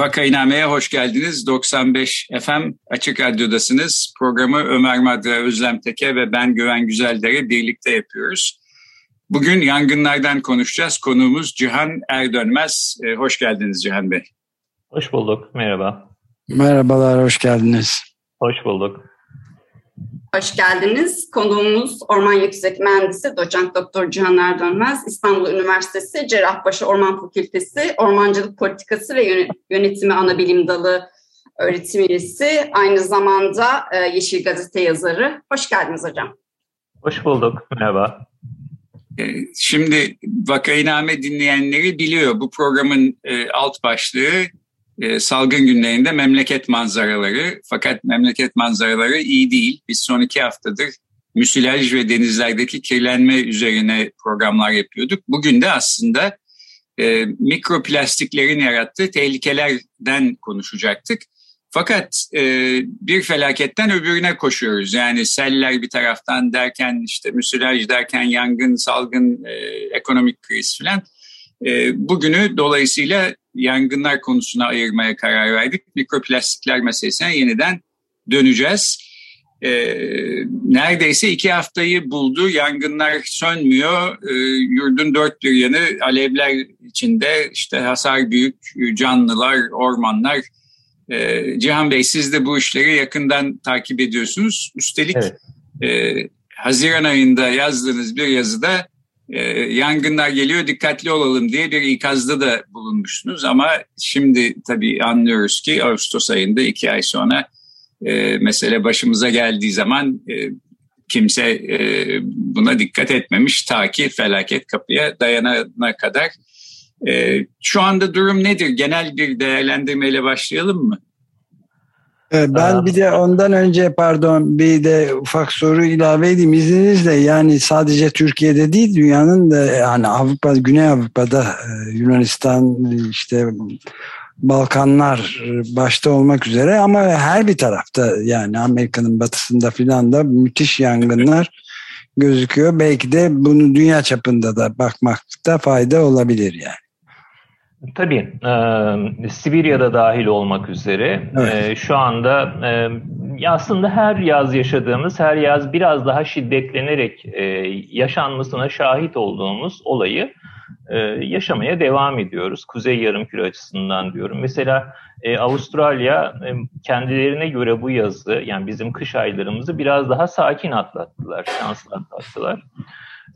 Vakainame'ye hoş geldiniz. 95 FM Açık Radyo'dasınız. Programı Ömer Madra, Özlem Teke ve ben Güven Güzeldere birlikte yapıyoruz. Bugün yangınlardan konuşacağız. Konuğumuz Cihan Erdönmez. Ee, hoş geldiniz Cihan Bey. Hoş bulduk. Merhaba. Merhabalar, hoş geldiniz. Hoş bulduk. Hoş geldiniz. Konuğumuz Orman Yüksek Mühendisi Doçent Doktor Cihan Erdönmez, İstanbul Üniversitesi Cerrahpaşa Orman Fakültesi Ormancılık Politikası ve Yönetimi Anabilim Dalı öğretim üyesi. Aynı zamanda e, Yeşil Gazete yazarı. Hoş geldiniz hocam. Hoş bulduk. Merhaba. E, şimdi Vakainame dinleyenleri biliyor. Bu programın e, alt başlığı e, salgın günlerinde memleket manzaraları. Fakat memleket manzaraları iyi değil. Biz son iki haftadır müsilaj ve denizlerdeki kirlenme üzerine programlar yapıyorduk. Bugün de aslında e, mikroplastiklerin yarattığı tehlikelerden konuşacaktık. Fakat e, bir felaketten öbürüne koşuyoruz. Yani seller bir taraftan derken işte müsilaj derken yangın, salgın, e, ekonomik kriz filan. E, bugünü dolayısıyla yangınlar konusuna ayırmaya karar verdik. Mikroplastikler meselesine yeniden döneceğiz. E, neredeyse iki haftayı buldu. Yangınlar sönmüyor. E, yurdun dört bir yanı alevler içinde işte hasar büyük canlılar, ormanlar. E, Cihan Bey siz de bu işleri yakından takip ediyorsunuz. Üstelik evet. e, Haziran ayında yazdığınız bir yazıda e, yangınlar geliyor dikkatli olalım diye bir ikazda da bulunmuşsunuz ama şimdi tabii anlıyoruz ki Ağustos ayında iki ay sonra e, mesele başımıza geldiği zaman e, kimse e, buna dikkat etmemiş ta ki felaket kapıya dayanana kadar. E, şu anda durum nedir? Genel bir değerlendirmeyle başlayalım mı? Ee, ben bir de ondan önce pardon bir de ufak soru ilave edeyim izninizle yani sadece Türkiye'de değil dünyanın da yani Avrupa Güney Avrupa'da e, Yunanistan işte Balkanlar başta olmak üzere ama her bir tarafta yani Amerika'nın batısında filan da müthiş yangınlar gözüküyor. Belki de bunu dünya çapında da bakmakta fayda olabilir yani. Tabii. E, Sibirya'da dahil olmak üzere evet. e, şu anda e, aslında her yaz yaşadığımız, her yaz biraz daha şiddetlenerek e, yaşanmasına şahit olduğumuz olayı e, yaşamaya devam ediyoruz. Kuzey Yarımküre açısından diyorum. Mesela e, Avustralya e, kendilerine göre bu yazı, yani bizim kış aylarımızı biraz daha sakin atlattılar, şanslı atlattılar.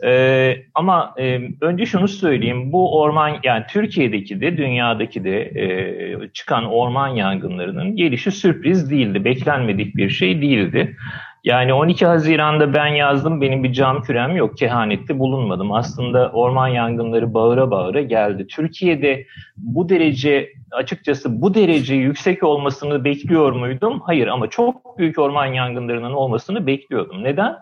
Ee, ama e, önce şunu söyleyeyim. Bu orman yani Türkiye'deki de dünyadaki de e, çıkan orman yangınlarının gelişi sürpriz değildi. Beklenmedik bir şey değildi. Yani 12 Haziran'da ben yazdım. Benim bir cam kürem yok. Kehanette bulunmadım. Aslında orman yangınları bağıra bağıra geldi. Türkiye'de bu derece açıkçası bu derece yüksek olmasını bekliyor muydum? Hayır ama çok büyük orman yangınlarının olmasını bekliyordum. Neden?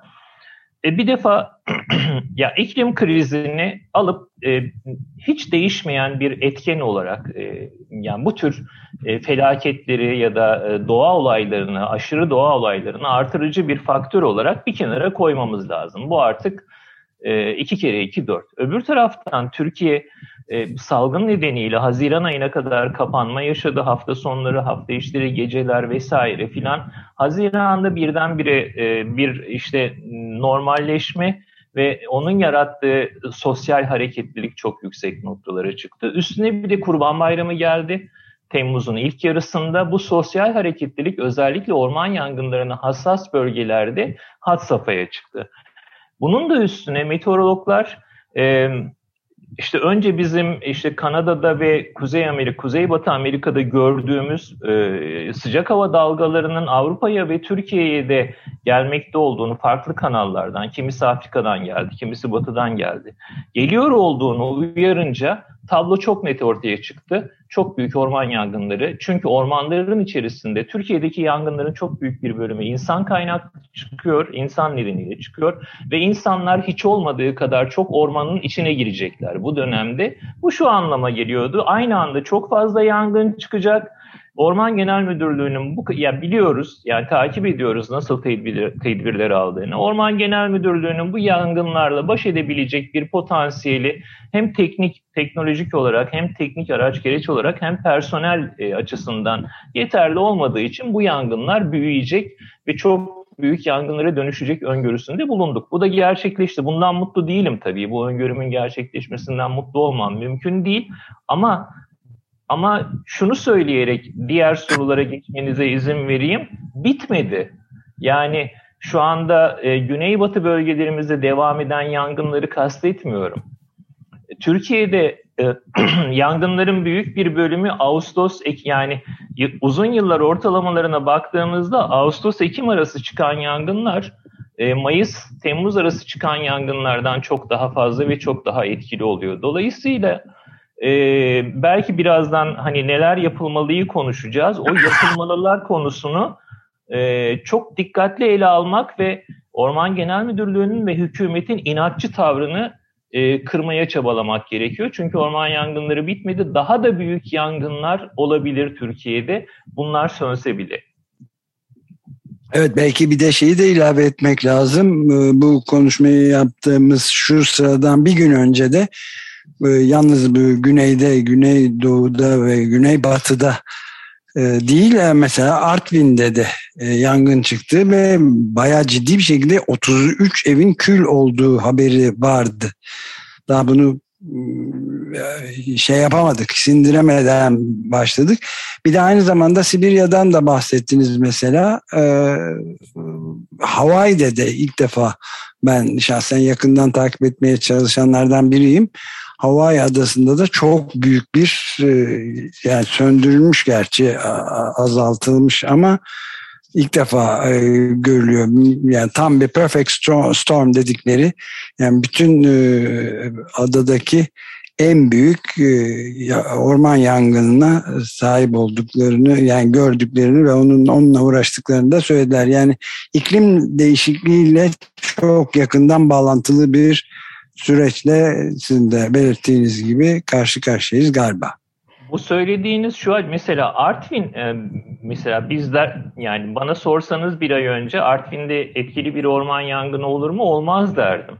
E, bir defa ya iklim krizini alıp e, hiç değişmeyen bir etken olarak e, yani bu tür e, felaketleri ya da e, doğa olaylarını, aşırı doğa olaylarını artırıcı bir faktör olarak bir kenara koymamız lazım. Bu artık e, iki kere iki dört. Öbür taraftan Türkiye e, salgın nedeniyle Haziran ayına kadar kapanma yaşadı. Hafta sonları, hafta içleri, geceler vesaire filan. Haziran'da birdenbire e, bir işte normalleşme ve onun yarattığı sosyal hareketlilik çok yüksek noktalara çıktı. Üstüne bir de Kurban Bayramı geldi. Temmuz'un ilk yarısında bu sosyal hareketlilik özellikle orman yangınlarına hassas bölgelerde had safhaya çıktı. Bunun da üstüne meteorologlar e, işte önce bizim işte Kanada'da ve Kuzey Amerika, Kuzeybatı Amerika'da gördüğümüz e, sıcak hava dalgalarının Avrupa'ya ve Türkiye'ye de gelmekte olduğunu farklı kanallardan, kimisi Afrika'dan geldi, kimisi Batı'dan geldi. Geliyor olduğunu uyarınca tablo çok net ortaya çıktı. Çok büyük orman yangınları. Çünkü ormanların içerisinde Türkiye'deki yangınların çok büyük bir bölümü insan kaynaklı çıkıyor, insan nedeniyle çıkıyor ve insanlar hiç olmadığı kadar çok ormanın içine girecekler bu dönemde. Bu şu anlama geliyordu. Aynı anda çok fazla yangın çıkacak Orman Genel Müdürlüğü'nün bu ya biliyoruz yani takip ediyoruz nasıl tedbir, tedbirler aldığını. Orman Genel Müdürlüğü'nün bu yangınlarla baş edebilecek bir potansiyeli hem teknik teknolojik olarak hem teknik araç gereç olarak hem personel e, açısından yeterli olmadığı için bu yangınlar büyüyecek ve çok büyük yangınlara dönüşecek öngörüsünde bulunduk. Bu da gerçekleşti. Bundan mutlu değilim tabii. Bu öngörümün gerçekleşmesinden mutlu olmam mümkün değil. Ama ama şunu söyleyerek diğer sorulara geçmenize izin vereyim. Bitmedi. Yani şu anda e, güneybatı bölgelerimizde devam eden yangınları kastetmiyorum. Türkiye'de e, yangınların büyük bir bölümü Ağustos yani uzun yıllar ortalamalarına baktığımızda Ağustos-Ekim arası çıkan yangınlar e, Mayıs-Temmuz arası çıkan yangınlardan çok daha fazla ve çok daha etkili oluyor. Dolayısıyla ee, belki birazdan hani neler yapılmalıyı konuşacağız. O yapılmalılar konusunu e, çok dikkatli ele almak ve Orman Genel Müdürlüğü'nün ve hükümetin inatçı tavrını e, kırmaya çabalamak gerekiyor. Çünkü orman yangınları bitmedi. Daha da büyük yangınlar olabilir Türkiye'de. Bunlar sönse bile. Evet belki bir de şeyi de ilave etmek lazım. Ee, bu konuşmayı yaptığımız şu sıradan bir gün önce de yalnız bu güneyde, güneydoğuda ve güneybatıda e, değil e, mesela Artvin'de de e, yangın çıktı ve bayağı ciddi bir şekilde 33 evin kül olduğu haberi vardı. Daha bunu şey yapamadık, sindiremeden başladık. Bir de aynı zamanda Sibirya'dan da bahsettiniz mesela. E, Hawaii'de de ilk defa ben şahsen yakından takip etmeye çalışanlardan biriyim. Hawaii adasında da çok büyük bir e, yani söndürülmüş gerçi azaltılmış ama ilk defa e, görülüyor. Yani tam bir perfect storm dedikleri yani bütün e, adadaki en büyük orman yangınına sahip olduklarını yani gördüklerini ve onun onunla uğraştıklarını da söylediler. Yani iklim değişikliğiyle çok yakından bağlantılı bir süreçle sizin de belirttiğiniz gibi karşı karşıyayız galiba. Bu söylediğiniz şu an mesela Artvin e, mesela bizler yani bana sorsanız bir ay önce Artvin'de etkili bir orman yangını olur mu olmaz derdim.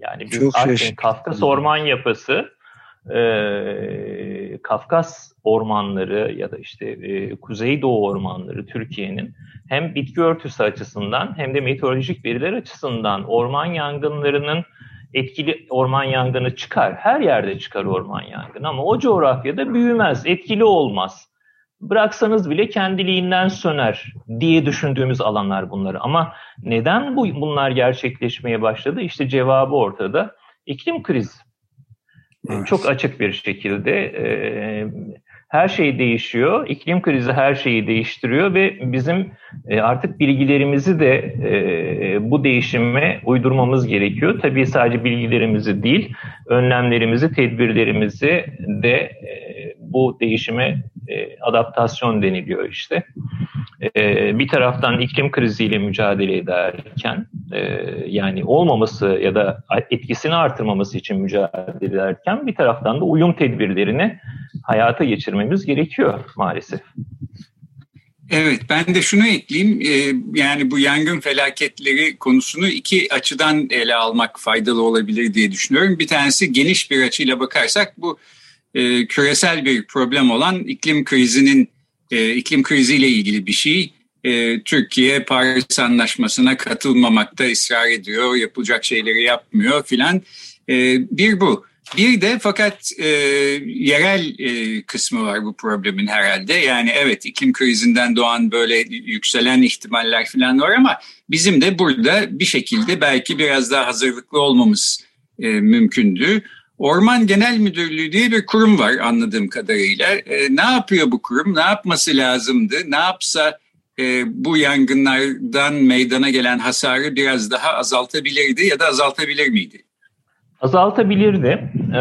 Yani biz Çok Artvin şaşırdım. Kafkas orman yapısı e, Kafkas ormanları ya da işte e, Kuzeydoğu ormanları Türkiye'nin hem bitki örtüsü açısından hem de meteorolojik veriler açısından orman yangınlarının etkili orman yangını çıkar. Her yerde çıkar orman yangını ama o coğrafyada büyümez, etkili olmaz. Bıraksanız bile kendiliğinden söner diye düşündüğümüz alanlar bunları. Ama neden bu bunlar gerçekleşmeye başladı? İşte cevabı ortada. İklim krizi. Evet. Çok açık bir şekilde e, her şey değişiyor. İklim krizi her şeyi değiştiriyor ve bizim e, artık bilgilerimizi de e, bu değişime uydurmamız gerekiyor. Tabii sadece bilgilerimizi değil, önlemlerimizi, tedbirlerimizi de e, bu değişime adaptasyon deniliyor işte. Bir taraftan iklim kriziyle mücadele ederken yani olmaması ya da etkisini artırmaması için mücadele ederken bir taraftan da uyum tedbirlerini hayata geçirmemiz gerekiyor maalesef. Evet ben de şunu ekleyeyim ee, yani bu yangın felaketleri konusunu iki açıdan ele almak faydalı olabilir diye düşünüyorum. Bir tanesi geniş bir açıyla bakarsak bu e, küresel bir problem olan iklim krizinin e, iklim kriziyle ilgili bir şey. E, Türkiye Paris Anlaşması'na ısrar ediyor, yapılacak şeyleri yapmıyor filan. Bir bu. Bir de fakat e, yerel e, kısmı var bu problemin herhalde. Yani evet iklim krizinden doğan böyle yükselen ihtimaller falan var ama bizim de burada bir şekilde belki biraz daha hazırlıklı olmamız e, mümkündü. Orman Genel Müdürlüğü diye bir kurum var anladığım kadarıyla. Ne yapıyor bu kurum? Ne yapması lazımdı? Ne yapsa e, bu yangınlardan meydana gelen hasarı biraz daha azaltabilirdi ya da azaltabilir miydi? Azaltabilirdi. Ee,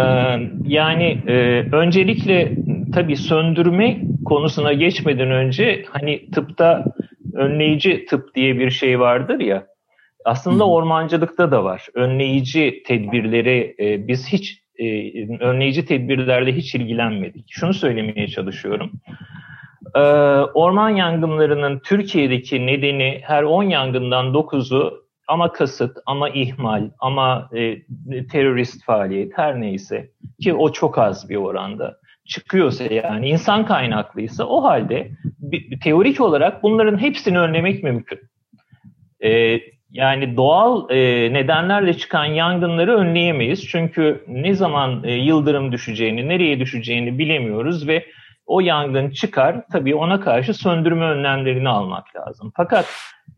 yani e, öncelikle tabii söndürme konusuna geçmeden önce hani tıpta önleyici tıp diye bir şey vardır ya. Aslında ormancılıkta da var. Önleyici tedbirleri e, biz hiç e, önleyici tedbirlerle hiç ilgilenmedik. Şunu söylemeye çalışıyorum. E, orman yangınlarının Türkiye'deki nedeni her 10 yangından 9'u ama kasıt, ama ihmal, ama e, terörist faaliyet her neyse ki o çok az bir oranda çıkıyorsa yani insan kaynaklıysa o halde bir, teorik olarak bunların hepsini önlemek mümkün. E, yani doğal e, nedenlerle çıkan yangınları önleyemeyiz. Çünkü ne zaman e, yıldırım düşeceğini, nereye düşeceğini bilemiyoruz ve o yangın çıkar. Tabii ona karşı söndürme önlemlerini almak lazım. Fakat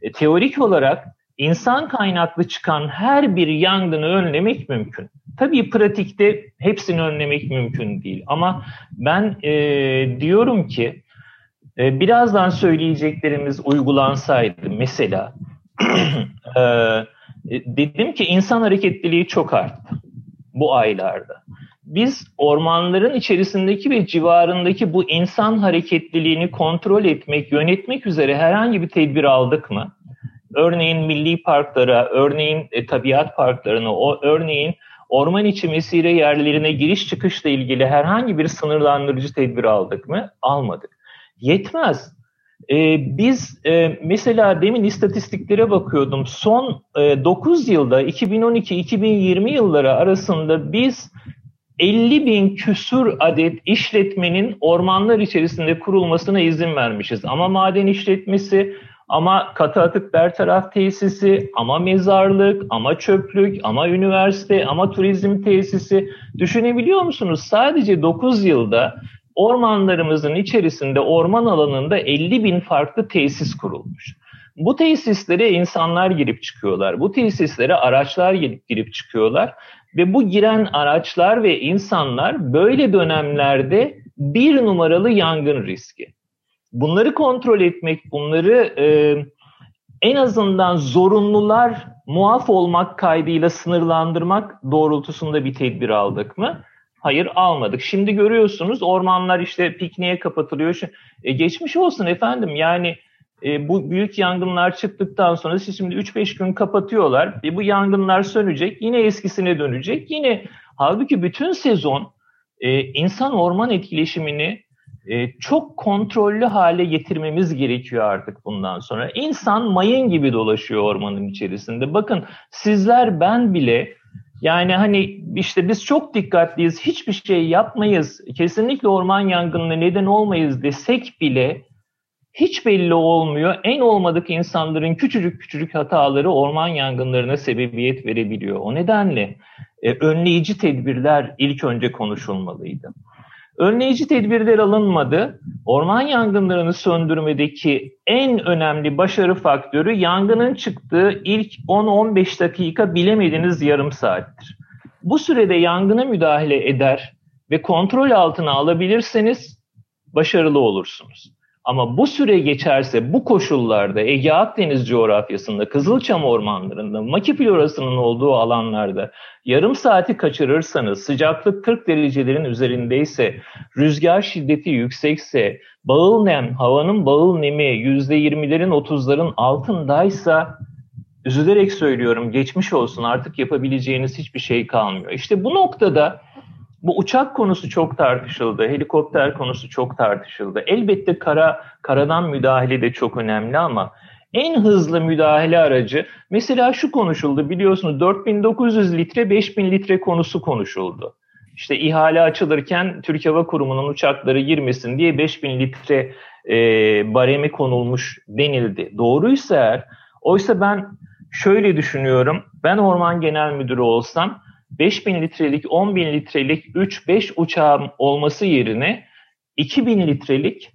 e, teorik olarak insan kaynaklı çıkan her bir yangını önlemek mümkün. Tabii pratikte hepsini önlemek mümkün değil. Ama ben e, diyorum ki e, birazdan söyleyeceklerimiz uygulansaydı mesela e, dedim ki insan hareketliliği çok arttı bu aylarda. Biz ormanların içerisindeki ve civarındaki bu insan hareketliliğini kontrol etmek, yönetmek üzere herhangi bir tedbir aldık mı? Örneğin milli parklara, örneğin e, tabiat parklarına, o örneğin orman içi mesire yerlerine giriş çıkışla ilgili herhangi bir sınırlandırıcı tedbir aldık mı? Almadık. Yetmez. Ee, biz e, mesela demin istatistiklere bakıyordum. Son e, 9 yılda 2012-2020 yılları arasında biz 50 bin küsur adet işletmenin ormanlar içerisinde kurulmasına izin vermişiz. Ama maden işletmesi, ama katı atık bertaraf tesisi, ama mezarlık, ama çöplük, ama üniversite, ama turizm tesisi. Düşünebiliyor musunuz? Sadece 9 yılda ormanlarımızın içerisinde orman alanında 50 bin farklı tesis kurulmuş. Bu tesislere insanlar girip çıkıyorlar. Bu tesislere araçlar girip, girip çıkıyorlar. Ve bu giren araçlar ve insanlar böyle dönemlerde bir numaralı yangın riski. Bunları kontrol etmek, bunları e, en azından zorunlular muaf olmak kaydıyla sınırlandırmak doğrultusunda bir tedbir aldık mı? Hayır almadık. Şimdi görüyorsunuz ormanlar işte pikniğe kapatılıyor. E, geçmiş olsun efendim yani e, bu büyük yangınlar çıktıktan sonra siz şimdi 3-5 gün kapatıyorlar. E, bu yangınlar sönecek yine eskisine dönecek. Yine halbuki bütün sezon e, insan orman etkileşimini e, çok kontrollü hale getirmemiz gerekiyor artık bundan sonra. İnsan mayın gibi dolaşıyor ormanın içerisinde. Bakın sizler ben bile yani hani işte biz çok dikkatliyiz, hiçbir şey yapmayız, kesinlikle orman yangınına neden olmayız desek bile hiç belli olmuyor. En olmadık insanların küçücük küçücük hataları orman yangınlarına sebebiyet verebiliyor. O nedenle e, önleyici tedbirler ilk önce konuşulmalıydı. Önleyici tedbirler alınmadı. Orman yangınlarını söndürmedeki en önemli başarı faktörü yangının çıktığı ilk 10-15 dakika bilemediğiniz yarım saattir. Bu sürede yangına müdahale eder ve kontrol altına alabilirseniz başarılı olursunuz. Ama bu süre geçerse bu koşullarda Ege Akdeniz coğrafyasında, Kızılçam ormanlarında, Maki florasının olduğu alanlarda yarım saati kaçırırsanız, sıcaklık 40 derecelerin üzerindeyse, rüzgar şiddeti yüksekse, bağıl nem, havanın bağıl nemi %20'lerin 30'ların altındaysa üzülerek söylüyorum geçmiş olsun artık yapabileceğiniz hiçbir şey kalmıyor. İşte bu noktada bu uçak konusu çok tartışıldı, helikopter konusu çok tartışıldı. Elbette kara karadan müdahale de çok önemli ama en hızlı müdahale aracı mesela şu konuşuldu biliyorsunuz 4900 litre 5000 litre konusu konuşuldu. İşte ihale açılırken Türk Hava Kurumu'nun uçakları girmesin diye 5000 litre e, baremi konulmuş denildi. Doğruysa eğer, oysa ben şöyle düşünüyorum. Ben Orman Genel Müdürü olsam 5000 litrelik, 10 bin litrelik 3-5 uçağım olması yerine 2000 litrelik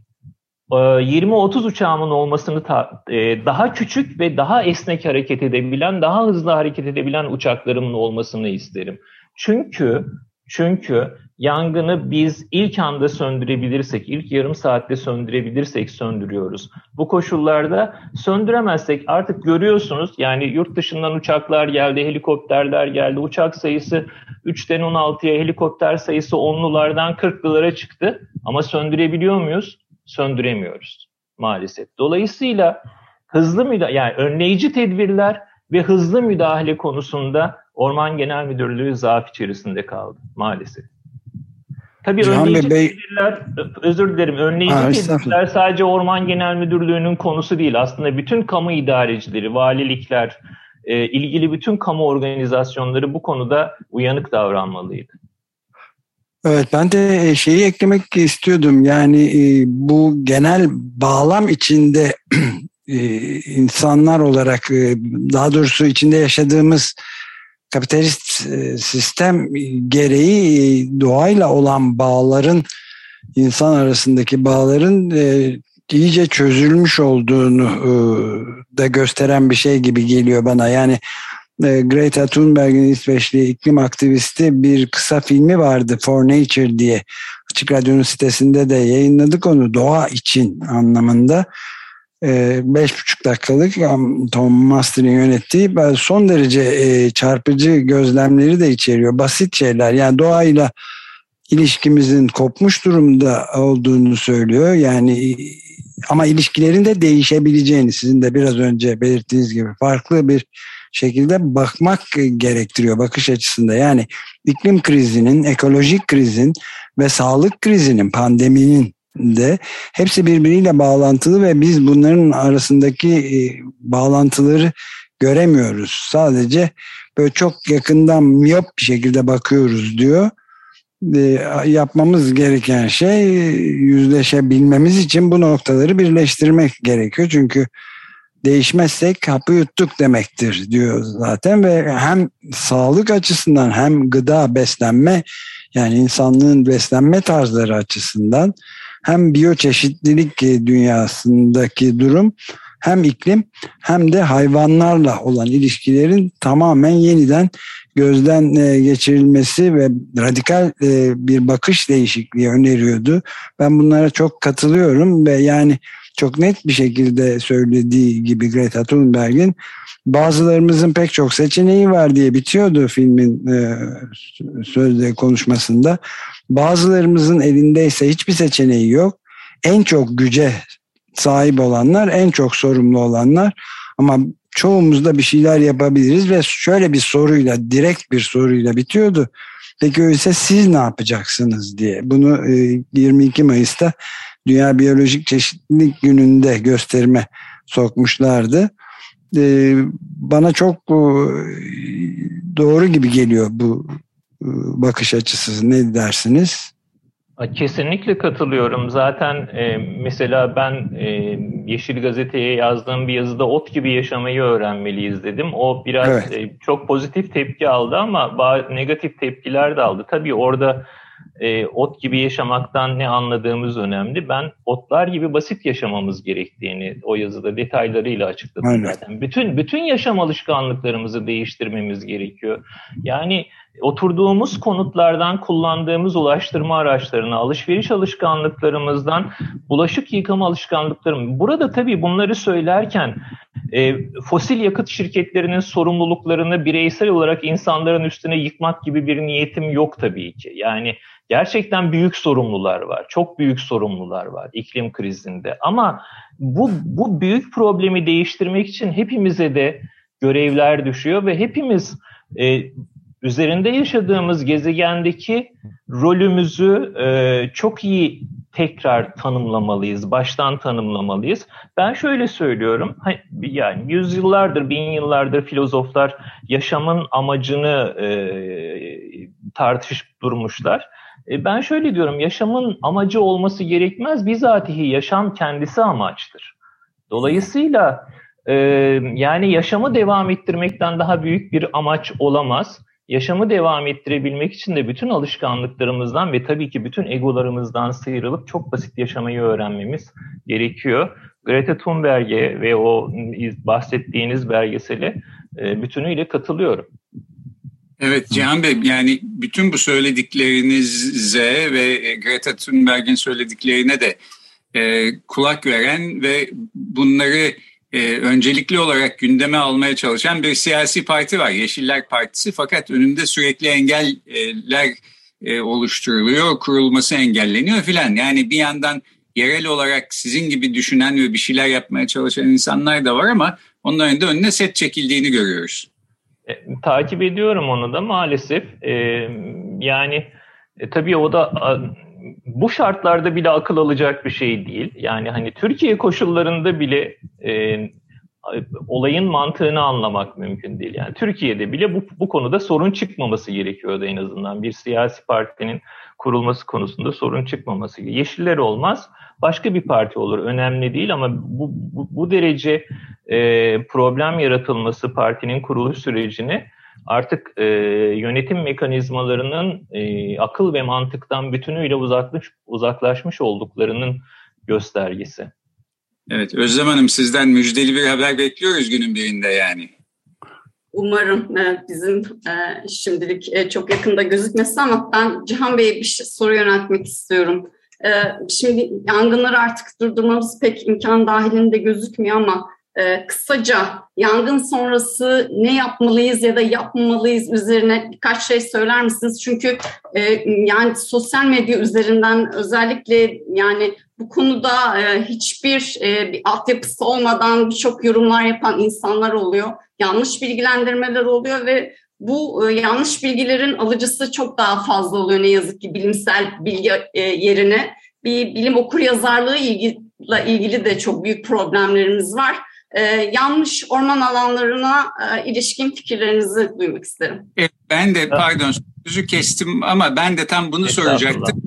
20-30 e, uçağımın olmasını e, daha küçük ve daha esnek hareket edebilen, daha hızlı hareket edebilen uçaklarımın olmasını isterim. Çünkü Çünkü yangını biz ilk anda söndürebilirsek, ilk yarım saatte söndürebilirsek söndürüyoruz. Bu koşullarda söndüremezsek artık görüyorsunuz yani yurt dışından uçaklar geldi, helikopterler geldi. Uçak sayısı 3'ten 16'ya, helikopter sayısı 10'lulardan 40'lılara çıktı. Ama söndürebiliyor muyuz? Söndüremiyoruz maalesef. Dolayısıyla hızlı müdahale, yani önleyici tedbirler ve hızlı müdahale konusunda Orman Genel Müdürlüğü zaaf içerisinde kaldı maalesef. Tabii Cihan önleyici Bey, tedbirler, özür dilerim, önleyici ha, tedbirler sadece Orman Genel Müdürlüğü'nün konusu değil. Aslında bütün kamu idarecileri, valilikler, e, ilgili bütün kamu organizasyonları bu konuda uyanık davranmalıydı. Evet ben de e, şeyi eklemek istiyordum. Yani e, bu genel bağlam içinde e, insanlar olarak daha doğrusu içinde yaşadığımız kapitalist e, sistem gereği e, doğayla olan bağların insan arasındaki bağların e, iyice çözülmüş olduğunu da gösteren bir şey gibi geliyor bana. Yani Greta Thunberg'in İsveçli iklim aktivisti bir kısa filmi vardı For Nature diye. Açık Radyo'nun sitesinde de yayınladık onu doğa için anlamında. Ee, beş buçuk dakikalık Tom Master'ın yönettiği son derece e, çarpıcı gözlemleri de içeriyor. Basit şeyler yani doğayla ilişkimizin kopmuş durumda olduğunu söylüyor. Yani ama ilişkilerin de değişebileceğini sizin de biraz önce belirttiğiniz gibi farklı bir şekilde bakmak gerektiriyor bakış açısında. Yani iklim krizinin, ekolojik krizin ve sağlık krizinin, pandeminin de hepsi birbiriyle bağlantılı ve biz bunların arasındaki e, bağlantıları göremiyoruz. Sadece böyle çok yakından miyop bir şekilde bakıyoruz diyor. E, yapmamız gereken şey yüzleşebilmemiz için bu noktaları birleştirmek gerekiyor. Çünkü değişmezsek hapı yuttuk demektir diyor zaten ve hem sağlık açısından hem gıda beslenme yani insanlığın beslenme tarzları açısından hem biyoçeşitlilik e, dünyasındaki durum hem iklim hem de hayvanlarla olan ilişkilerin tamamen yeniden gözden e, geçirilmesi ve radikal e, bir bakış değişikliği öneriyordu. Ben bunlara çok katılıyorum ve yani çok net bir şekilde söylediği gibi Greta Thunberg'in bazılarımızın pek çok seçeneği var diye bitiyordu filmin sözde konuşmasında. Bazılarımızın elindeyse hiçbir seçeneği yok. En çok güce sahip olanlar, en çok sorumlu olanlar ama çoğumuz bir şeyler yapabiliriz ve şöyle bir soruyla, direkt bir soruyla bitiyordu. Peki öyleyse siz ne yapacaksınız diye. Bunu 22 Mayıs'ta Dünya Biyolojik Çeşitlilik Günü'nde gösterime sokmuşlardı. Bana çok doğru gibi geliyor bu bakış açısı ne dersiniz? Kesinlikle katılıyorum. Zaten e, mesela ben e, Yeşil Gazete'ye yazdığım bir yazıda ot gibi yaşamayı öğrenmeliyiz dedim. O biraz evet. e, çok pozitif tepki aldı ama negatif tepkiler de aldı. Tabii orada e, ot gibi yaşamaktan ne anladığımız önemli. Ben otlar gibi basit yaşamamız gerektiğini o yazıda detaylarıyla açıkladım Aynen. zaten. Bütün bütün yaşam alışkanlıklarımızı değiştirmemiz gerekiyor. Yani oturduğumuz konutlardan kullandığımız ulaştırma araçlarına, alışveriş alışkanlıklarımızdan bulaşık yıkama alışkanlıklarım. Burada tabii bunları söylerken e, fosil yakıt şirketlerinin sorumluluklarını bireysel olarak insanların üstüne yıkmak gibi bir niyetim yok tabii ki. Yani gerçekten büyük sorumlular var. Çok büyük sorumlular var iklim krizinde. Ama bu, bu büyük problemi değiştirmek için hepimize de görevler düşüyor ve hepimiz e, üzerinde yaşadığımız gezegendeki rolümüzü e, çok iyi tekrar tanımlamalıyız, baştan tanımlamalıyız. Ben şöyle söylüyorum, yani yüzyıllardır, bin yıllardır filozoflar yaşamın amacını e, tartışıp durmuşlar. E, ben şöyle diyorum, yaşamın amacı olması gerekmez, bizatihi yaşam kendisi amaçtır. Dolayısıyla e, yani yaşamı devam ettirmekten daha büyük bir amaç olamaz yaşamı devam ettirebilmek için de bütün alışkanlıklarımızdan ve tabii ki bütün egolarımızdan sıyrılıp çok basit yaşamayı öğrenmemiz gerekiyor. Greta Thunberg'e ve o bahsettiğiniz belgesele e, bütünüyle katılıyorum. Evet Cihan Bey yani bütün bu söylediklerinize ve Greta Thunberg'in söylediklerine de e, kulak veren ve bunları e, öncelikli olarak gündeme almaya çalışan bir siyasi parti var. Yeşiller Partisi fakat önünde sürekli engeller e, oluşturuluyor, kurulması engelleniyor filan. Yani bir yandan yerel olarak sizin gibi düşünen ve bir şeyler yapmaya çalışan insanlar da var ama onların da önüne set çekildiğini görüyoruz. E, takip ediyorum onu da maalesef. E, yani e, tabii o da bu şartlarda bile akıl alacak bir şey değil. Yani hani Türkiye koşullarında bile e, olayın mantığını anlamak mümkün değil. Yani Türkiye'de bile bu, bu konuda sorun çıkmaması gerekiyordu en azından. Bir siyasi partinin kurulması konusunda sorun çıkmaması. Yeşiller olmaz, başka bir parti olur. Önemli değil ama bu, bu, bu derece e, problem yaratılması partinin kuruluş sürecini artık e, yönetim mekanizmalarının e, akıl ve mantıktan bütünüyle uzaklaş, uzaklaşmış olduklarının göstergesi. Evet Özlem Hanım sizden müjdeli bir haber bekliyoruz günün birinde yani. Umarım bizim e, şimdilik e, çok yakında gözükmesi ama ben Cihan Bey'e bir şey, soru yöneltmek istiyorum. E, şimdi yangınları artık durdurmamız pek imkan dahilinde gözükmüyor ama e, kısaca yangın sonrası ne yapmalıyız ya da yapmamalıyız üzerine birkaç şey söyler misiniz? Çünkü e, yani sosyal medya üzerinden özellikle yani bu konuda e, hiçbir e, bir altyapısı olmadan birçok yorumlar yapan insanlar oluyor. Yanlış bilgilendirmeler oluyor ve bu e, yanlış bilgilerin alıcısı çok daha fazla oluyor ne yazık ki bilimsel bilgi e, yerine. Bir bilim okur yazarlığı ilgili, ilgili de çok büyük problemlerimiz var e, yanlış orman alanlarına e, ilişkin fikirlerinizi duymak isterim. Evet, ben de pardon sözü kestim ama ben de tam bunu soracaktım.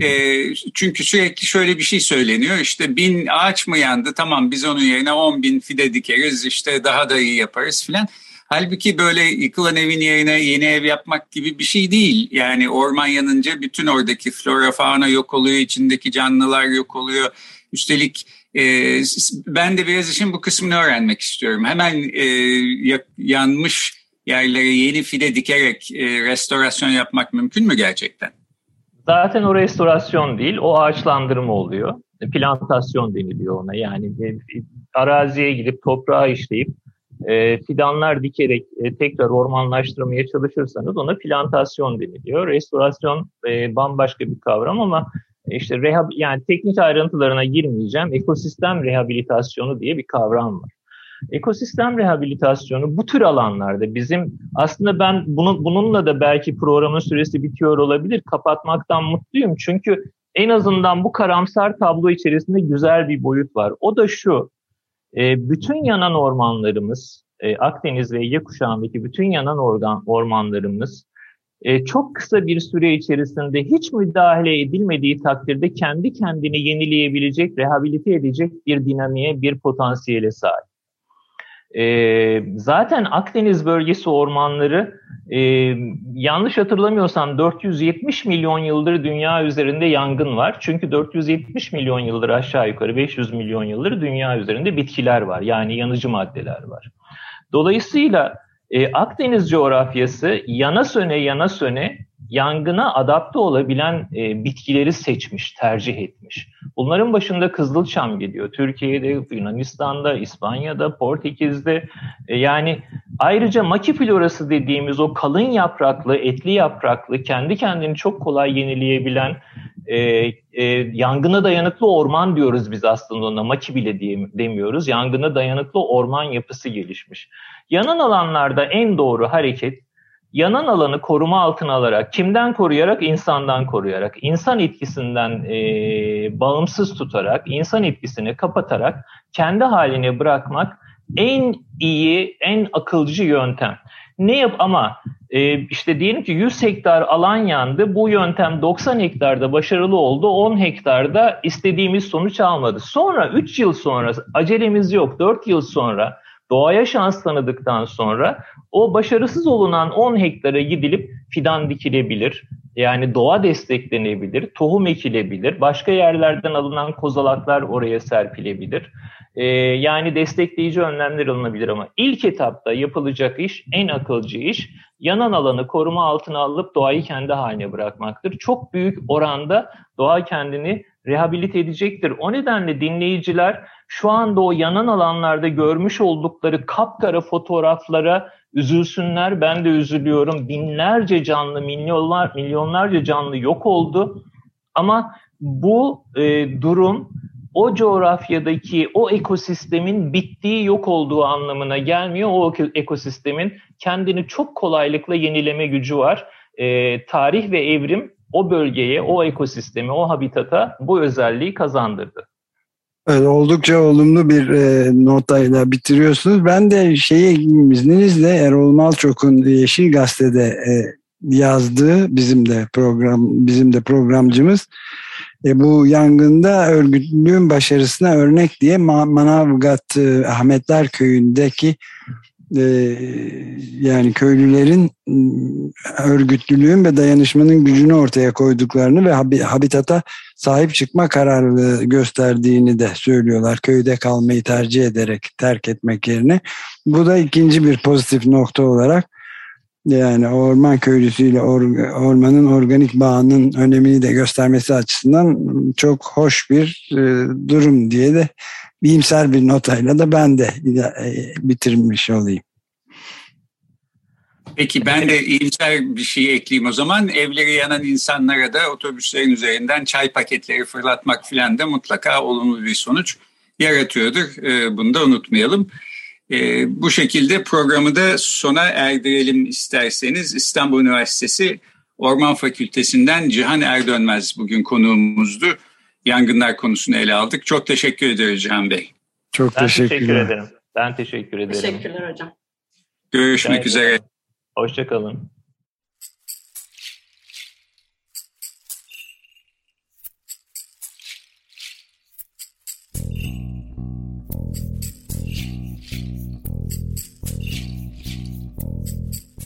E, çünkü sürekli şöyle bir şey söyleniyor işte bin ağaç mı yandı tamam biz onun yerine on bin fide dikeriz işte daha da iyi yaparız filan. Halbuki böyle yıkılan evin yerine yeni ev yapmak gibi bir şey değil. Yani orman yanınca bütün oradaki flora fauna yok oluyor, içindeki canlılar yok oluyor. Üstelik e, ben de biraz işin bu kısmını öğrenmek istiyorum. Hemen e, yanmış yerlere yeni fide dikerek e, restorasyon yapmak mümkün mü gerçekten? Zaten o restorasyon değil, o ağaçlandırma oluyor. Plantasyon deniliyor ona. Yani e, araziye gidip toprağı işleyip e, fidanlar dikerek e, tekrar ormanlaştırmaya çalışırsanız ona plantasyon deniliyor. Restorasyon e, bambaşka bir kavram ama işte rehab yani teknik ayrıntılarına girmeyeceğim. Ekosistem rehabilitasyonu diye bir kavram var. Ekosistem rehabilitasyonu bu tür alanlarda bizim aslında ben bunu, bununla da belki programın süresi bitiyor olabilir. Kapatmaktan mutluyum. Çünkü en azından bu karamsar tablo içerisinde güzel bir boyut var. O da şu. E, bütün yanan ormanlarımız, e, Akdeniz ve Ege bütün yanan organ, ormanlarımız e, çok kısa bir süre içerisinde hiç müdahale edilmediği takdirde kendi kendini yenileyebilecek, rehabilite edecek bir dinamiğe, bir potansiyele sahip. E, zaten Akdeniz bölgesi ormanları e, yanlış hatırlamıyorsam 470 milyon yıldır dünya üzerinde yangın var. Çünkü 470 milyon yıldır aşağı yukarı 500 milyon yıldır dünya üzerinde bitkiler var. Yani yanıcı maddeler var. Dolayısıyla e, Akdeniz coğrafyası yana söne yana söne yangına adapte olabilen e, bitkileri seçmiş, tercih etmiş. Bunların başında Kızılçam geliyor. Türkiye'de, Yunanistan'da, İspanya'da, Portekiz'de. E, yani ayrıca maki florası dediğimiz o kalın yapraklı, etli yapraklı, kendi kendini çok kolay yenileyebilen e, e, yangına dayanıklı orman diyoruz biz aslında ona. Maki bile diye, demiyoruz. Yangına dayanıklı orman yapısı gelişmiş. Yanan alanlarda en doğru hareket yanan alanı koruma altına alarak, kimden koruyarak? insandan koruyarak, insan etkisinden e, bağımsız tutarak, insan etkisini kapatarak kendi haline bırakmak en iyi, en akılcı yöntem. Ne yap ama e, işte diyelim ki 100 hektar alan yandı. Bu yöntem 90 hektarda başarılı oldu. 10 hektarda istediğimiz sonuç almadı. Sonra 3 yıl sonra acelemiz yok. 4 yıl sonra doğaya şans tanıdıktan sonra o başarısız olunan 10 hektara gidilip fidan dikilebilir. Yani doğa desteklenebilir, tohum ekilebilir, başka yerlerden alınan kozalaklar oraya serpilebilir. Ee, yani destekleyici önlemler alınabilir ama ilk etapta yapılacak iş, en akılcı iş yanan alanı koruma altına alıp doğayı kendi haline bırakmaktır. Çok büyük oranda doğa kendini rehabilite edecektir. O nedenle dinleyiciler şu anda o yanan alanlarda görmüş oldukları kapkara fotoğraflara üzülsünler. Ben de üzülüyorum. Binlerce canlı, milyonlar, milyonlarca canlı yok oldu. Ama bu e, durum o coğrafyadaki o ekosistemin bittiği yok olduğu anlamına gelmiyor. O ekosistemin kendini çok kolaylıkla yenileme gücü var. E, tarih ve evrim o bölgeye, o ekosisteme, o habitata bu özelliği kazandırdı. Evet, oldukça olumlu bir e, notayla bitiriyorsunuz. Ben de şeyi izninizle Erol Malçok'un Yeşil Gazete'de e, yazdığı bizim de program bizim de programcımız e, bu yangında örgütlülüğün başarısına örnek diye Manavgat e, Ahmetler Köyü'ndeki e, yani köylülerin örgütlülüğün ve dayanışmanın gücünü ortaya koyduklarını ve habitata sahip çıkma kararı gösterdiğini de söylüyorlar. Köyde kalmayı tercih ederek terk etmek yerine. Bu da ikinci bir pozitif nokta olarak yani orman köylüsüyle or, ormanın organik bağının önemini de göstermesi açısından çok hoş bir e, durum diye de iyimser bir notayla da ben de e, bitirmiş olayım. Peki ben de iyimser bir şey ekleyeyim o zaman. Evleri yanan insanlara da otobüslerin üzerinden çay paketleri fırlatmak filan da mutlaka olumlu bir sonuç yaratıyordur. E, bunu da unutmayalım. E, bu şekilde programı da sona erdirelim isterseniz. İstanbul Üniversitesi Orman Fakültesinden Cihan Erdönmez bugün konuğumuzdu. Yangınlar konusunu ele aldık. Çok teşekkür ederiz Cihan Bey. Çok ben teşekkür ederim. Ben teşekkür ederim. Teşekkürler hocam. Görüşmek ben üzere. Hoşçakalın.